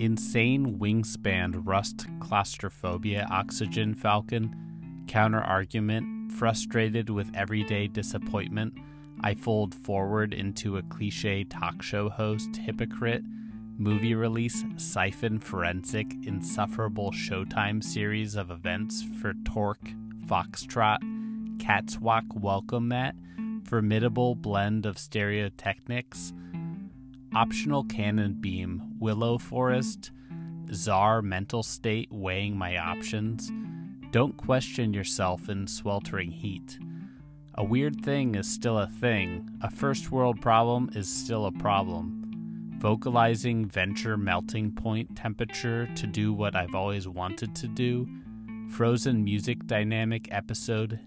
Insane wingspan rust claustrophobia oxygen falcon. Counter argument, frustrated with everyday disappointment, I fold forward into a cliche talk show host, hypocrite, movie release, siphon forensic, insufferable Showtime series of events for Torque, Foxtrot, Catswalk welcome mat, formidable blend of stereotechnics, optional cannon beam, willow forest, czar mental state weighing my options. Don't question yourself in sweltering heat. A weird thing is still a thing. A first world problem is still a problem. Vocalizing venture melting point temperature to do what I've always wanted to do. Frozen music dynamic episode.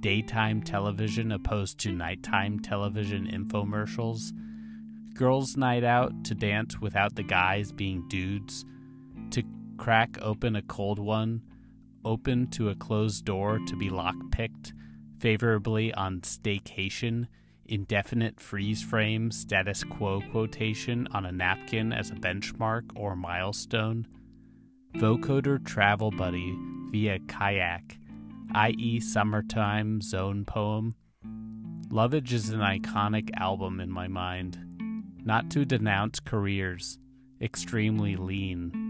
Daytime television opposed to nighttime television infomercials. Girls' night out to dance without the guys being dudes. To crack open a cold one. Open to a closed door to be lockpicked favorably on staycation, indefinite freeze frame, status quo quotation on a napkin as a benchmark or milestone, vocoder travel buddy via kayak, i.e., summertime zone poem. Lovage is an iconic album in my mind. Not to denounce careers, extremely lean,